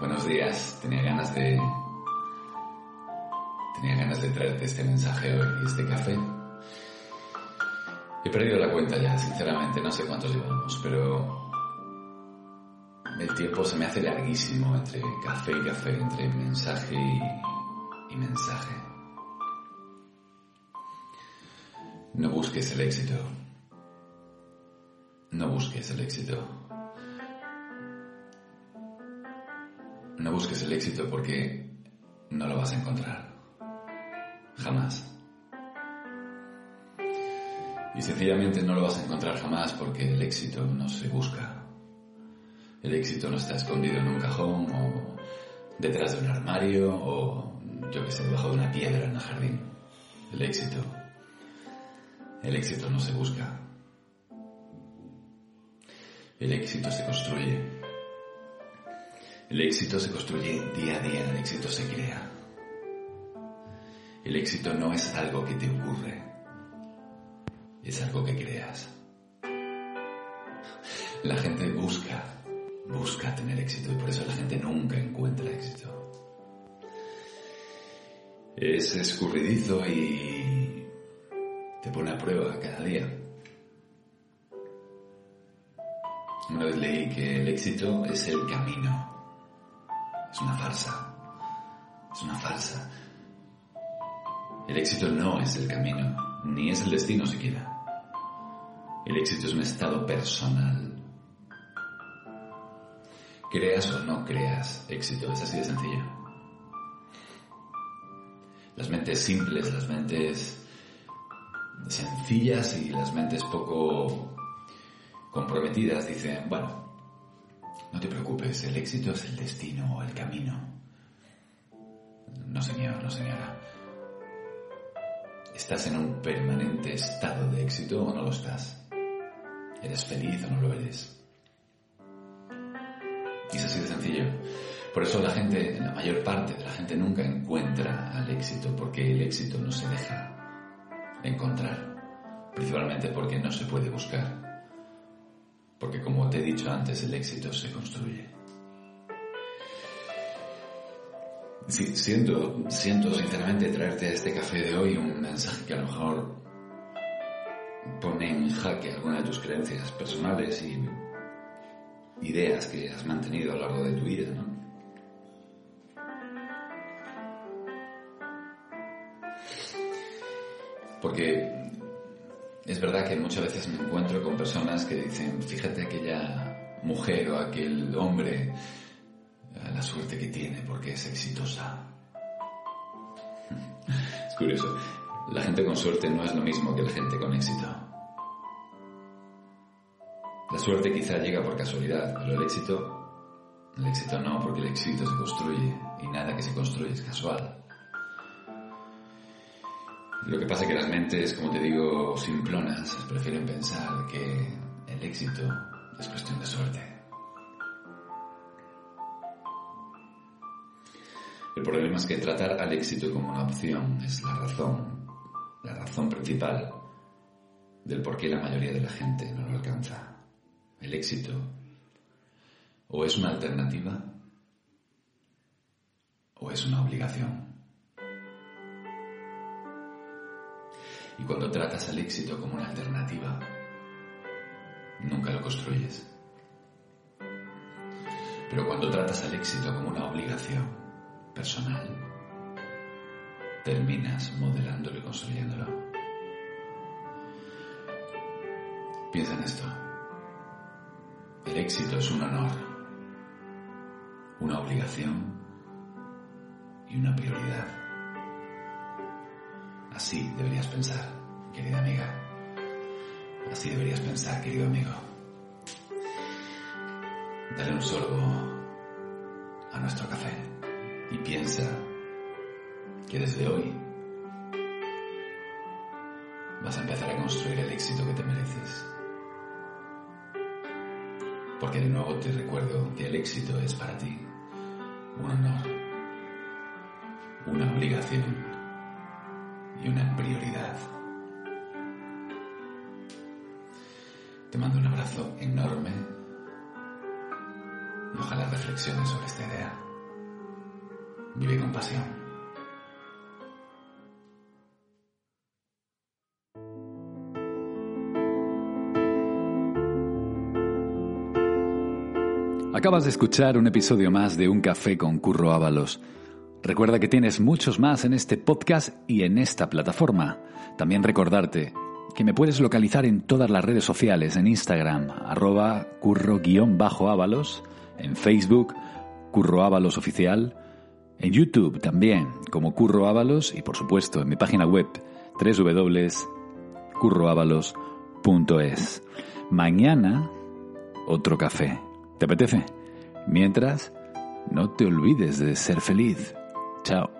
Buenos días. Tenía ganas de. Tenía ganas de traerte este mensaje hoy y este café. He perdido la cuenta ya, sinceramente. No sé cuántos llevamos, pero. El tiempo se me hace larguísimo entre café y café, entre mensaje y, y mensaje. No busques el éxito. No busques el éxito. No busques el éxito porque no lo vas a encontrar. Jamás. Y sencillamente no lo vas a encontrar jamás porque el éxito no se busca. El éxito no está escondido en un cajón o detrás de un armario o yo que sé, debajo de una piedra en el jardín. El éxito. El éxito no se busca. El éxito se construye. El éxito se construye día a día, el éxito se crea. El éxito no es algo que te ocurre, es algo que creas. La gente busca, busca tener éxito y por eso la gente nunca encuentra éxito. Es escurridizo y te pone a prueba cada día. Una vez leí que el éxito es el camino. Es una farsa. Es una farsa. El éxito no es el camino, ni es el destino siquiera. El éxito es un estado personal. Creas o no creas éxito, es así de sencillo. Las mentes simples, las mentes sencillas y las mentes poco comprometidas dicen, bueno, no te preocupes, el éxito es el destino o el camino. No señor, no señora. ¿Estás en un permanente estado de éxito o no lo estás? ¿Eres feliz o no lo eres? Y es así de sencillo. Por eso la gente, la mayor parte de la gente nunca encuentra al éxito, porque el éxito no se deja encontrar, principalmente porque no se puede buscar. Porque como te he dicho antes, el éxito se construye. Siento, siento sinceramente traerte a este café de hoy un mensaje que a lo mejor pone en jaque alguna de tus creencias personales y ideas que has mantenido a lo largo de tu vida, ¿no? Porque es verdad que muchas veces me encuentro con personas que dicen, fíjate aquella mujer o aquel hombre, la suerte que tiene porque es exitosa. Es curioso, la gente con suerte no es lo mismo que la gente con éxito. La suerte quizá llega por casualidad, pero el éxito, el éxito no, porque el éxito se construye y nada que se construye es casual. Lo que pasa es que las mentes, como te digo, simplonas, prefieren pensar que el éxito es cuestión de suerte. El problema es que tratar al éxito como una opción es la razón, la razón principal del por qué la mayoría de la gente no lo alcanza. El éxito o es una alternativa o es una obligación. Y cuando tratas al éxito como una alternativa, nunca lo construyes. Pero cuando tratas al éxito como una obligación personal, terminas modelándolo y construyéndolo. Piensa en esto. El éxito es un honor, una obligación y una prioridad. Así deberías pensar, querida amiga. Así deberías pensar, querido amigo. Dale un sorbo a nuestro café y piensa que desde hoy vas a empezar a construir el éxito que te mereces. Porque de nuevo te recuerdo que el éxito es para ti un honor, una obligación y una prioridad. Te mando un abrazo enorme y ojalá reflexiones sobre esta idea. Vive con pasión. Acabas de escuchar un episodio más de Un Café con Curro Ábalos. Recuerda que tienes muchos más en este podcast y en esta plataforma. También recordarte que me puedes localizar en todas las redes sociales, en Instagram, arroba curro-ábalos, en Facebook, Curro Ábalos Oficial, en YouTube también, como Curro Ábalos, y por supuesto en mi página web, www.curroábalos.es. Mañana, otro café. ¿Te apetece? Mientras, no te olvides de ser feliz. Ciao.